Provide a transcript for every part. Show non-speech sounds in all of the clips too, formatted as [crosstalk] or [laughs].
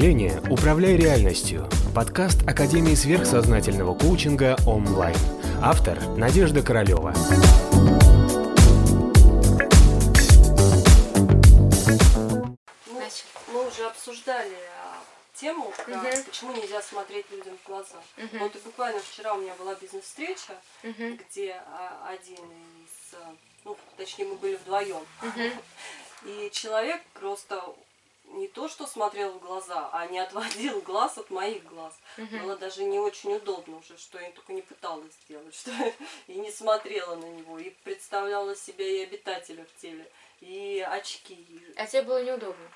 мышления «Управляй реальностью» – подкаст Академии сверхсознательного коучинга онлайн. Автор – Надежда Королева. Мы уже обсуждали а, тему, про Мгм. почему нельзя смотреть людям в глаза. Вот и буквально вчера у меня была бизнес-встреча, Мгм. где а, один из, а, ну, точнее, мы были вдвоем. Мгм. [laughs] И человек просто не то, что смотрел в глаза, а не отводил [laughs] глаз от моих глаз. Мгм. Было даже не очень удобно уже, что я только не пыталась сделать, [laughs] что и не смотрела на него, и представляла себя и обитателя в теле, и очки. А тебе было неудобно.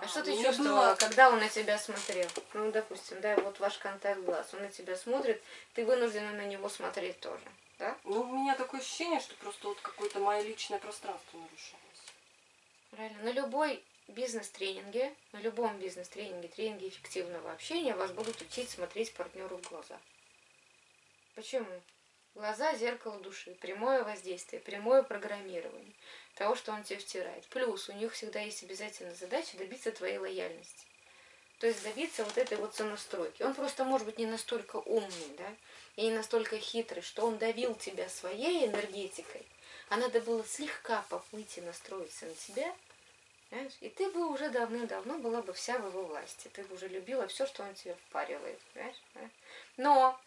А, что ты чувствовала, было- когда он на тебя смотрел? Ну, допустим, да, вот ваш контакт глаз, он на тебя смотрит, ты вынуждена на него смотреть тоже, да? Ну, у меня такое ощущение, что просто вот какое-то мое личное пространство нарушалось. Правильно. На любой бизнес-тренинге, на любом бизнес-тренинге, тренинге эффективного общения вас будут учить смотреть партнеру в глаза. Почему? Глаза – зеркало души, прямое воздействие, прямое программирование того, что он тебе втирает. Плюс у них всегда есть обязательная задача добиться твоей лояльности. То есть добиться вот этой вот сонастройки. Он просто может быть не настолько умный, да, и не настолько хитрый, что он давил тебя своей энергетикой, а надо было слегка поплыть и настроиться на тебя, Понимаешь? И ты бы уже давным-давно была бы вся в его власти. Ты бы уже любила все, что он тебе впаривает. Понимаешь? Но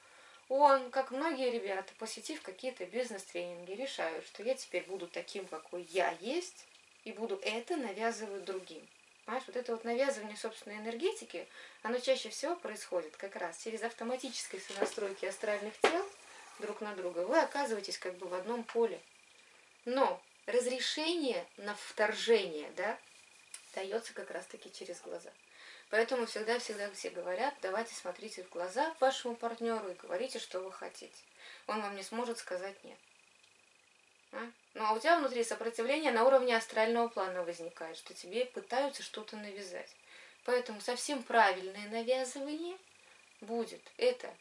он, как многие ребята, посетив какие-то бизнес-тренинги, решают, что я теперь буду таким, какой я есть, и буду это навязывать другим. Понимаешь, вот это вот навязывание собственной энергетики, оно чаще всего происходит как раз через автоматические сонастройки астральных тел друг на друга. Вы оказываетесь как бы в одном поле. Но разрешение на вторжение, да, дается как раз-таки через глаза. Поэтому всегда-всегда все говорят, давайте смотрите в глаза вашему партнеру и говорите, что вы хотите. Он вам не сможет сказать нет. А? Ну а у тебя внутри сопротивление на уровне астрального плана возникает, что тебе пытаются что-то навязать. Поэтому совсем правильное навязывание будет это.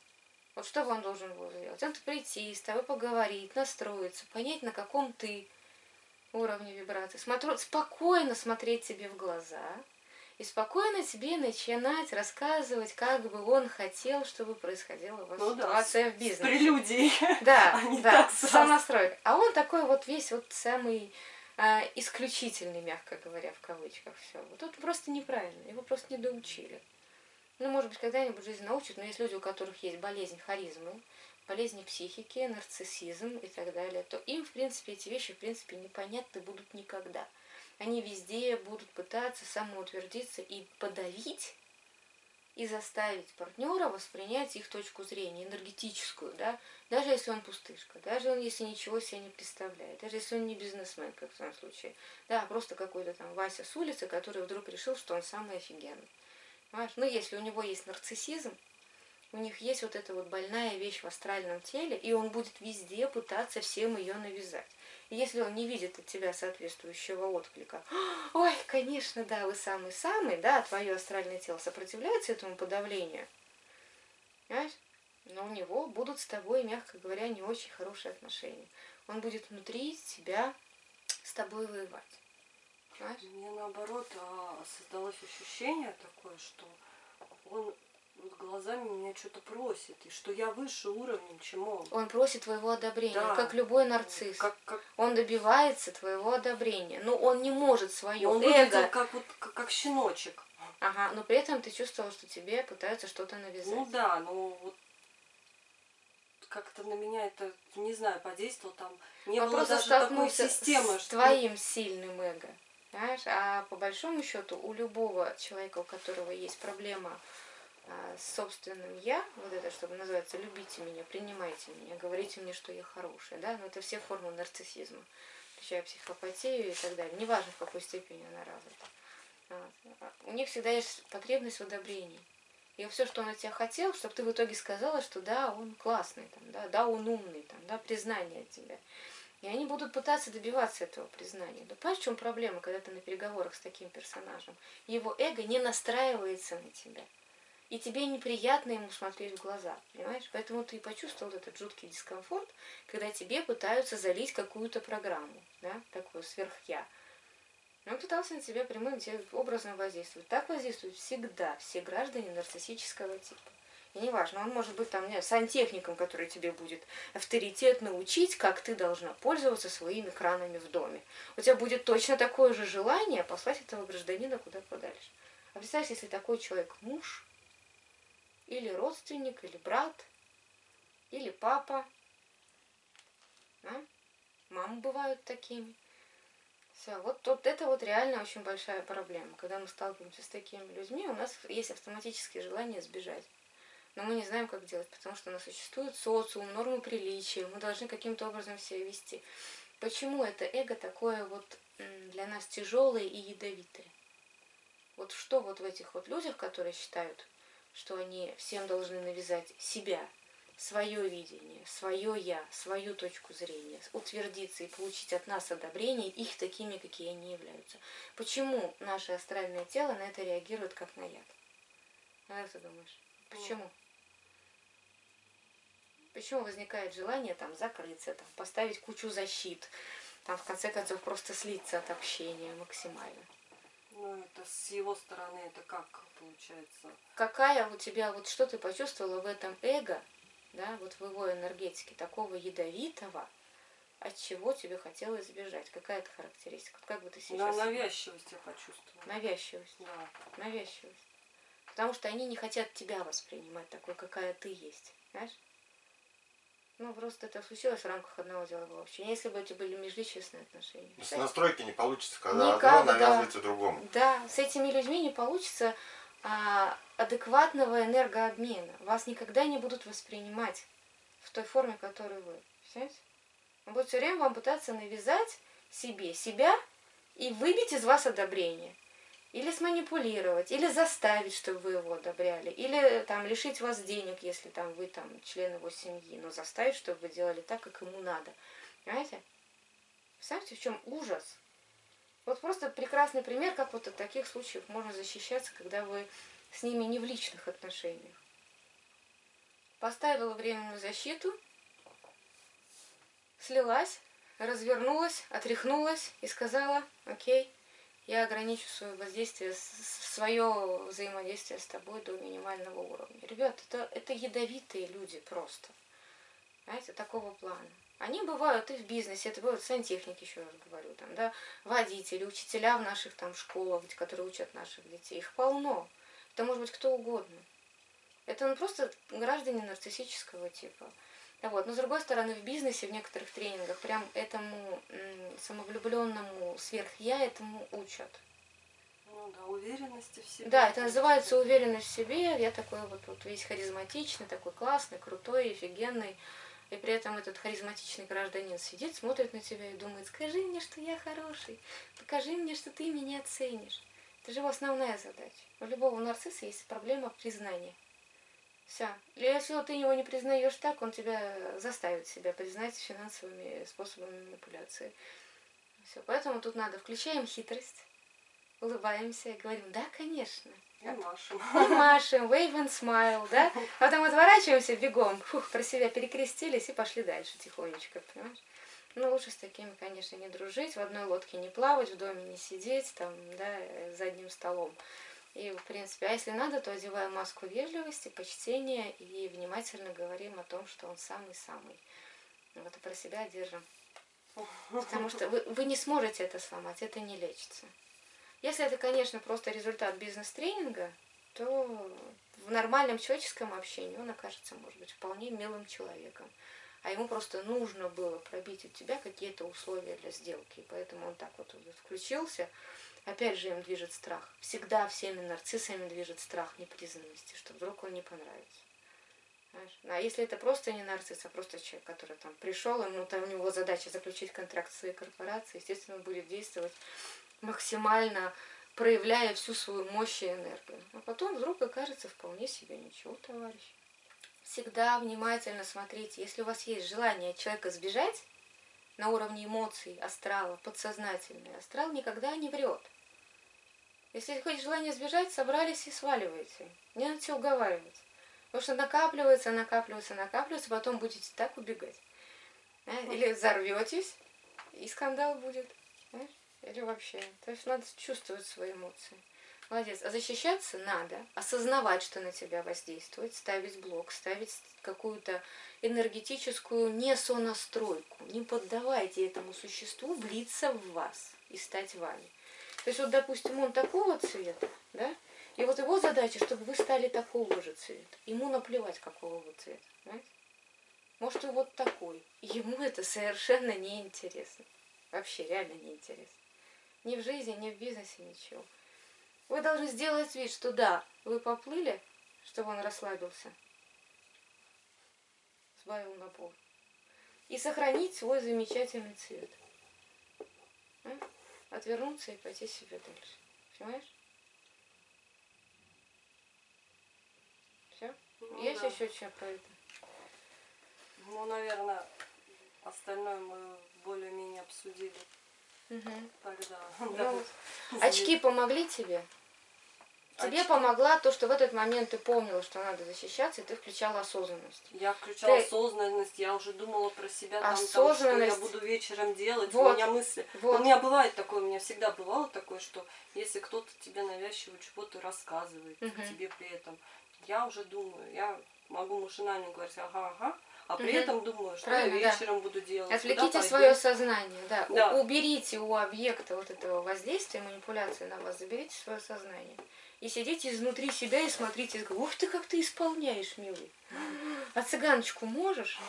Вот что он должен был сделать? Он прийти, с тобой поговорить, настроиться, понять, на каком ты уровне вибрации. Смотрю, спокойно смотреть тебе в глаза и спокойно тебе начинать рассказывать, как бы он хотел, чтобы происходила у вас Ну да, ситуация в С бизнесе. прелюдией. [laughs] Да, [laughs] а да, с самонастройкой. А он такой вот весь вот самый а, исключительный, мягко говоря, в кавычках все. Вот тут просто неправильно, его просто не доучили. Ну, может быть, когда-нибудь жизнь научит, но есть люди, у которых есть болезнь харизмы, болезни психики, нарциссизм и так далее, то им, в принципе, эти вещи, в принципе, непонятны будут никогда. Они везде будут пытаться самоутвердиться и подавить и заставить партнера воспринять их точку зрения, энергетическую, да, даже если он пустышка, даже он, если ничего себе не представляет, даже если он не бизнесмен, как в своем случае, да, просто какой-то там Вася с улицы, который вдруг решил, что он самый офигенный. Понимаешь? Ну, если у него есть нарциссизм, у них есть вот эта вот больная вещь в астральном теле, и он будет везде пытаться всем ее навязать. И если он не видит от тебя соответствующего отклика, ой, конечно, да, вы самый-самый, да, твое астральное тело сопротивляется этому подавлению, понимаешь? но у него будут с тобой, мягко говоря, не очень хорошие отношения. Он будет внутри тебя с тобой воевать. Понимаешь? Мне наоборот а, создалось ощущение такое, что он вот глазами меня что-то просит, и что я выше уровнем, чем он. Он просит твоего одобрения, Да. как любой нарцисс. Как, как Он добивается твоего одобрения. Но он не может свое он эго. как вот как, как щеночек. Ага, но при этом ты чувствовал, что тебе пытаются что-то навязать. Ну да, ну вот как-то на меня это, не знаю, подействовало там. Не Он было просто даже такой системы, с что твоим сильным эго. Понимаешь? А по большому счету у любого человека, у которого есть проблема с собственным я, вот это, что называется, любите меня, принимайте меня, говорите мне, что я хорошая, да, но это все формы нарциссизма, включая психопатию и так далее, неважно, в какой степени она развита. Вот. У них всегда есть потребность в одобрении. И все, что он от тебя хотел, чтобы ты в итоге сказала, что да, он классный, там, да, да, он умный, там, да, признание от тебя. И они будут пытаться добиваться этого признания. Но понимаешь, в чем проблема, когда ты на переговорах с таким персонажем? Его эго не настраивается на тебя. И тебе неприятно ему смотреть в глаза, понимаешь? Поэтому ты и почувствовал этот жуткий дискомфорт, когда тебе пытаются залить какую-то программу, да, такую сверх-я. Он пытался на тебя прямым образом воздействовать. Так воздействуют всегда все граждане нарциссического типа. И неважно, он может быть там не, сантехником, который тебе будет авторитетно учить, как ты должна пользоваться своими кранами в доме. У тебя будет точно такое же желание послать этого гражданина куда подальше. А представь, если такой человек муж, или родственник, или брат, или папа. А? Мамы бывают такими. Все, вот, вот это вот реально очень большая проблема. Когда мы сталкиваемся с такими людьми, у нас есть автоматическое желание сбежать. Но мы не знаем, как делать, потому что у нас существует социум, нормы приличия, мы должны каким-то образом себя вести. Почему это эго такое вот для нас тяжелое и ядовитое? Вот что вот в этих вот людях, которые считают, что они всем должны навязать себя, свое видение, свое я, свою точку зрения, утвердиться и получить от нас одобрение их такими, какие они являются. Почему наше астральное тело на это реагирует как на яд? А как ты думаешь? Почему? Почему возникает желание там закрыться, там, поставить кучу защит, там в конце концов просто слиться от общения максимально? Ну, это с его стороны, это как получается? Какая у тебя, вот что ты почувствовала в этом эго, да, вот в его энергетике, такого ядовитого, от чего тебе хотелось избежать? Какая это характеристика? Как бы ты сейчас... Да, навязчивость я почувствовала. Навязчивость. Да. Навязчивость. Потому что они не хотят тебя воспринимать такой, какая ты есть. Знаешь? Ну, просто это случилось в рамках одного делового общения. Если бы это были межличностные отношения. С настройки не получится, когда Никак, одно да. навязывается другому. Да, с этими людьми не получится а, адекватного энергообмена. Вас никогда не будут воспринимать в той форме, которой вы. Понимаете? Он будет все время вам пытаться навязать себе себя и выбить из вас одобрение. Или сманипулировать, или заставить, чтобы вы его одобряли, или там лишить вас денег, если там вы там член его семьи, но заставить, чтобы вы делали так, как ему надо. Понимаете? Представьте, в чем ужас. Вот просто прекрасный пример, как вот от таких случаев можно защищаться, когда вы с ними не в личных отношениях. Поставила временную защиту, слилась, развернулась, отряхнулась и сказала, окей, я ограничу свое воздействие, свое взаимодействие с тобой до минимального уровня. Ребят, это, это ядовитые люди просто. Знаете, такого плана. Они бывают и в бизнесе, это бывают сантехники, еще раз говорю, там, да, водители, учителя в наших там школах, которые учат наших детей. Их полно. Это может быть кто угодно. Это ну, просто граждане нарциссического типа. Вот. Но с другой стороны, в бизнесе, в некоторых тренингах, прям этому самовлюбленному сверх-я этому учат. Ну да, уверенности в себе. Да, это называется уверенность в себе. Я такой вот, вот весь харизматичный, такой классный, крутой, офигенный. И при этом этот харизматичный гражданин сидит, смотрит на тебя и думает, скажи мне, что я хороший, покажи мне, что ты меня ценишь. Это же его основная задача. У любого нарцисса есть проблема признания. Все. Если ты его не признаешь так, он тебя заставит себя признать финансовыми способами манипуляции. Все. Поэтому тут надо включаем хитрость, улыбаемся и говорим, да, конечно. И машем. И машем, wave and smile, да? А потом отворачиваемся бегом, фух, про себя перекрестились и пошли дальше тихонечко, понимаешь? Ну, лучше с такими, конечно, не дружить, в одной лодке не плавать, в доме не сидеть, там, да, за одним столом. И, в принципе, а если надо, то одеваем маску вежливости, почтения и внимательно говорим о том, что он самый-самый. Вот и про себя держим. Потому что вы, вы не сможете это сломать, это не лечится. Если это, конечно, просто результат бизнес-тренинга, то в нормальном человеческом общении он окажется, может быть, вполне милым человеком. А ему просто нужно было пробить от тебя какие-то условия для сделки. И поэтому он так вот включился, Опять же им движет страх. Всегда всеми нарциссами движет страх непризнанности, что вдруг он не понравится. Знаешь? А если это просто не нарцисс, а просто человек, который там пришел, ему там у него задача заключить контракт с своей корпорацией, естественно, он будет действовать максимально проявляя всю свою мощь и энергию. А потом вдруг окажется вполне себе ничего, товарищ. Всегда внимательно смотрите, если у вас есть желание человека сбежать, на уровне эмоций, астрала, подсознательный. Астрал никогда не врет. Если хоть желание сбежать, собрались и сваливаете. Не надо себя уговаривать. Потому что накапливается, накапливается, накапливается, потом будете так убегать. А? Или взорветесь, и скандал будет. Знаешь? Или вообще. То есть надо чувствовать свои эмоции. Молодец. А защищаться надо, осознавать, что на тебя воздействует, ставить блок, ставить какую-то энергетическую несонастройку. Не поддавайте этому существу влиться в вас и стать вами. То есть вот, допустим, он такого цвета, да, и вот его задача, чтобы вы стали такого же цвета. Ему наплевать, какого вы цвета, понимаете? Может, и вот такой. Ему это совершенно неинтересно. Вообще, реально неинтересно. Ни в жизни, ни в бизнесе, ничего. Вы должны сделать вид, что да, вы поплыли, чтобы он расслабился, сбавил напор, и сохранить свой замечательный цвет. А? Отвернуться и пойти себе дальше. Понимаешь? Все? Ну, Есть да. еще что про это? Ну, наверное, остальное мы более-менее обсудили Мгм. тогда. Ну, [laughs] Очки помогли тебе? Тебе помогла то, что в этот момент ты помнила, что надо защищаться, и ты включала осознанность. Я включала Ты- осознанность, я уже думала про себя, там, там, что Осознанность. я буду вечером делать. Вот. У меня мысли. Вот. У меня бывает такое, у меня всегда бывало такое, что если кто-то тебе навязчиво чего-то рассказывает, Мгм. тебе при этом, я уже думаю, я могу машинально говорить, ага, ага, а при этом думаю, что Правильно, я да. вечером буду делать. Отвлеките свое сознание, да. У-. Уберите у объекта вот этого воздействия, манипуляции на вас, заберите свое сознание. И сидите изнутри себя и смотрите, ух ты, как ты исполняешь, милый. А цыганочку можешь?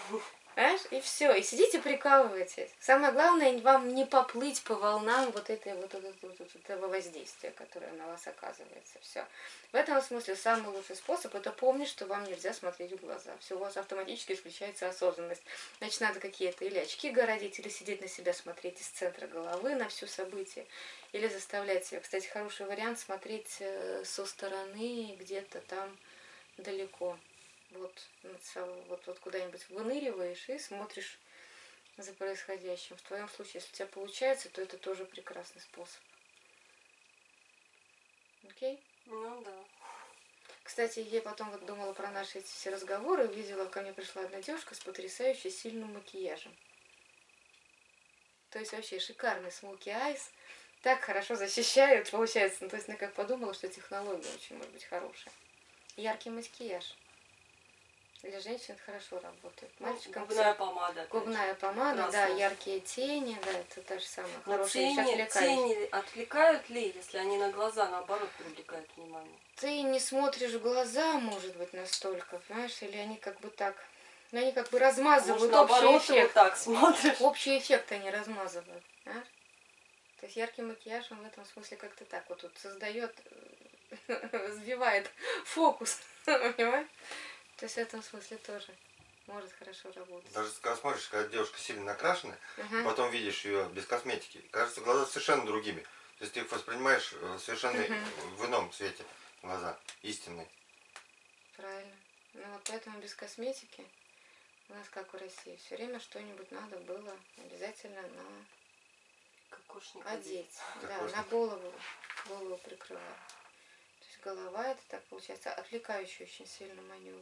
Понимаешь? И все. И сидите, прикалываетесь. Самое главное, вам не поплыть по волнам вот, этой, вот, вот, вот- вот этого воздействия, которое на вас оказывается. Все. В этом смысле самый лучший способ это помнить, что вам нельзя смотреть в глаза. Все, у вас автоматически включается осознанность. Значит, надо какие-то или очки городить, или сидеть на себя смотреть из центра головы на все событие, или заставлять себя. Кстати, хороший вариант смотреть э, со стороны где-то там далеко. Вот, вот, вот куда-нибудь выныриваешь и смотришь за происходящим. В твоем случае, если у тебя получается, то это тоже прекрасный способ. Окей? Ну да. Кстати, я потом вот думала про наши эти все разговоры, увидела, ко мне пришла одна девушка с потрясающе сильным макияжем. То есть вообще шикарный смоки айс. Так хорошо защищают, получается. Ну, то есть, я как подумала, что технология очень может быть хорошая. Яркий макияж. Для женщин это хорошо работает. Ну, Мальчикам губная всё- помада. губная помада, да, яркие тени, да, это та же самая Но хорошая вещь, тени, отвлекающая. тени отвлекают ли, если они на глаза, наоборот, привлекают внимание? ты не смотришь в глаза, может быть, настолько, понимаешь, или они как бы так, ну, они как бы размазывают Может, общий эффект. вот так смотришь. Общий эффект они размазывают, понимаешь? То есть яркий макияж, он в этом смысле как-то так вот тут создает, [laughs] сбивает фокус, [laughs] понимаешь? То есть в этом смысле тоже может хорошо работать. Даже когда смотришь, когда девушка сильно накрашена, Ага. потом видишь ее без косметики, кажется глаза совершенно другими. То есть ты их воспринимаешь э, совершенно Мгм. в ином цвете глаза, истинные. Правильно. Ну вот поэтому без косметики у нас как в России все время что-нибудь надо было обязательно на Кокошник одеть. Да, Кокошник. на голову. Голову прикрываем. То есть голова это так получается отвлекающий очень сильно маневр.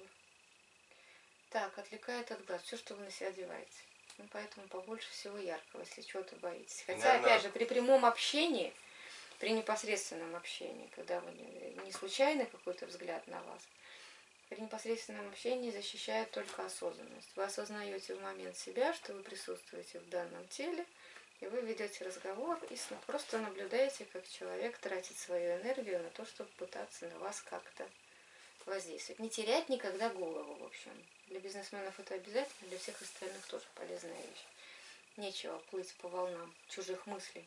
Так, отвлекает от глаз. Все, что вы на себя одеваете. Ну, поэтому побольше всего яркого, если чего-то боитесь. Хотя, Наверное- опять же, при прямом общении, при непосредственном общении, когда вы не, не случайный какой-то взгляд на вас, при непосредственном общении защищает только осознанность. Вы осознаете в момент себя, что вы присутствуете в данном теле, и вы ведете разговор и просто наблюдаете, как человек тратит свою энергию на то, чтобы пытаться на вас как-то воздействовать. Не терять никогда голову, в общем. Для бизнесменов это обязательно, для всех остальных тоже полезная вещь. Нечего плыть по волнам чужих мыслей.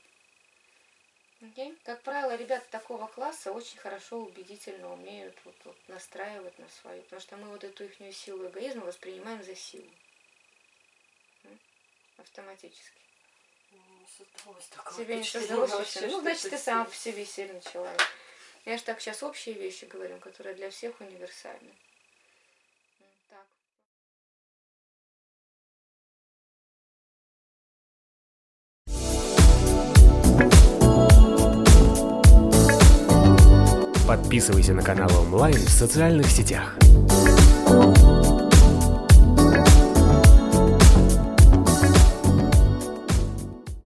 Окей? Как правило, ребята такого класса очень хорошо, убедительно умеют вот, вот настраивать на свою. Потому что мы вот эту их силу эгоизма воспринимаем за силу. Автоматически. Создалось такого Тебе не создалось? Ну, значит, ты сам по себе сильный человек. Я же так сейчас общие вещи говорю, которые для всех универсальны. Подписывайся на канал онлайн в социальных сетях.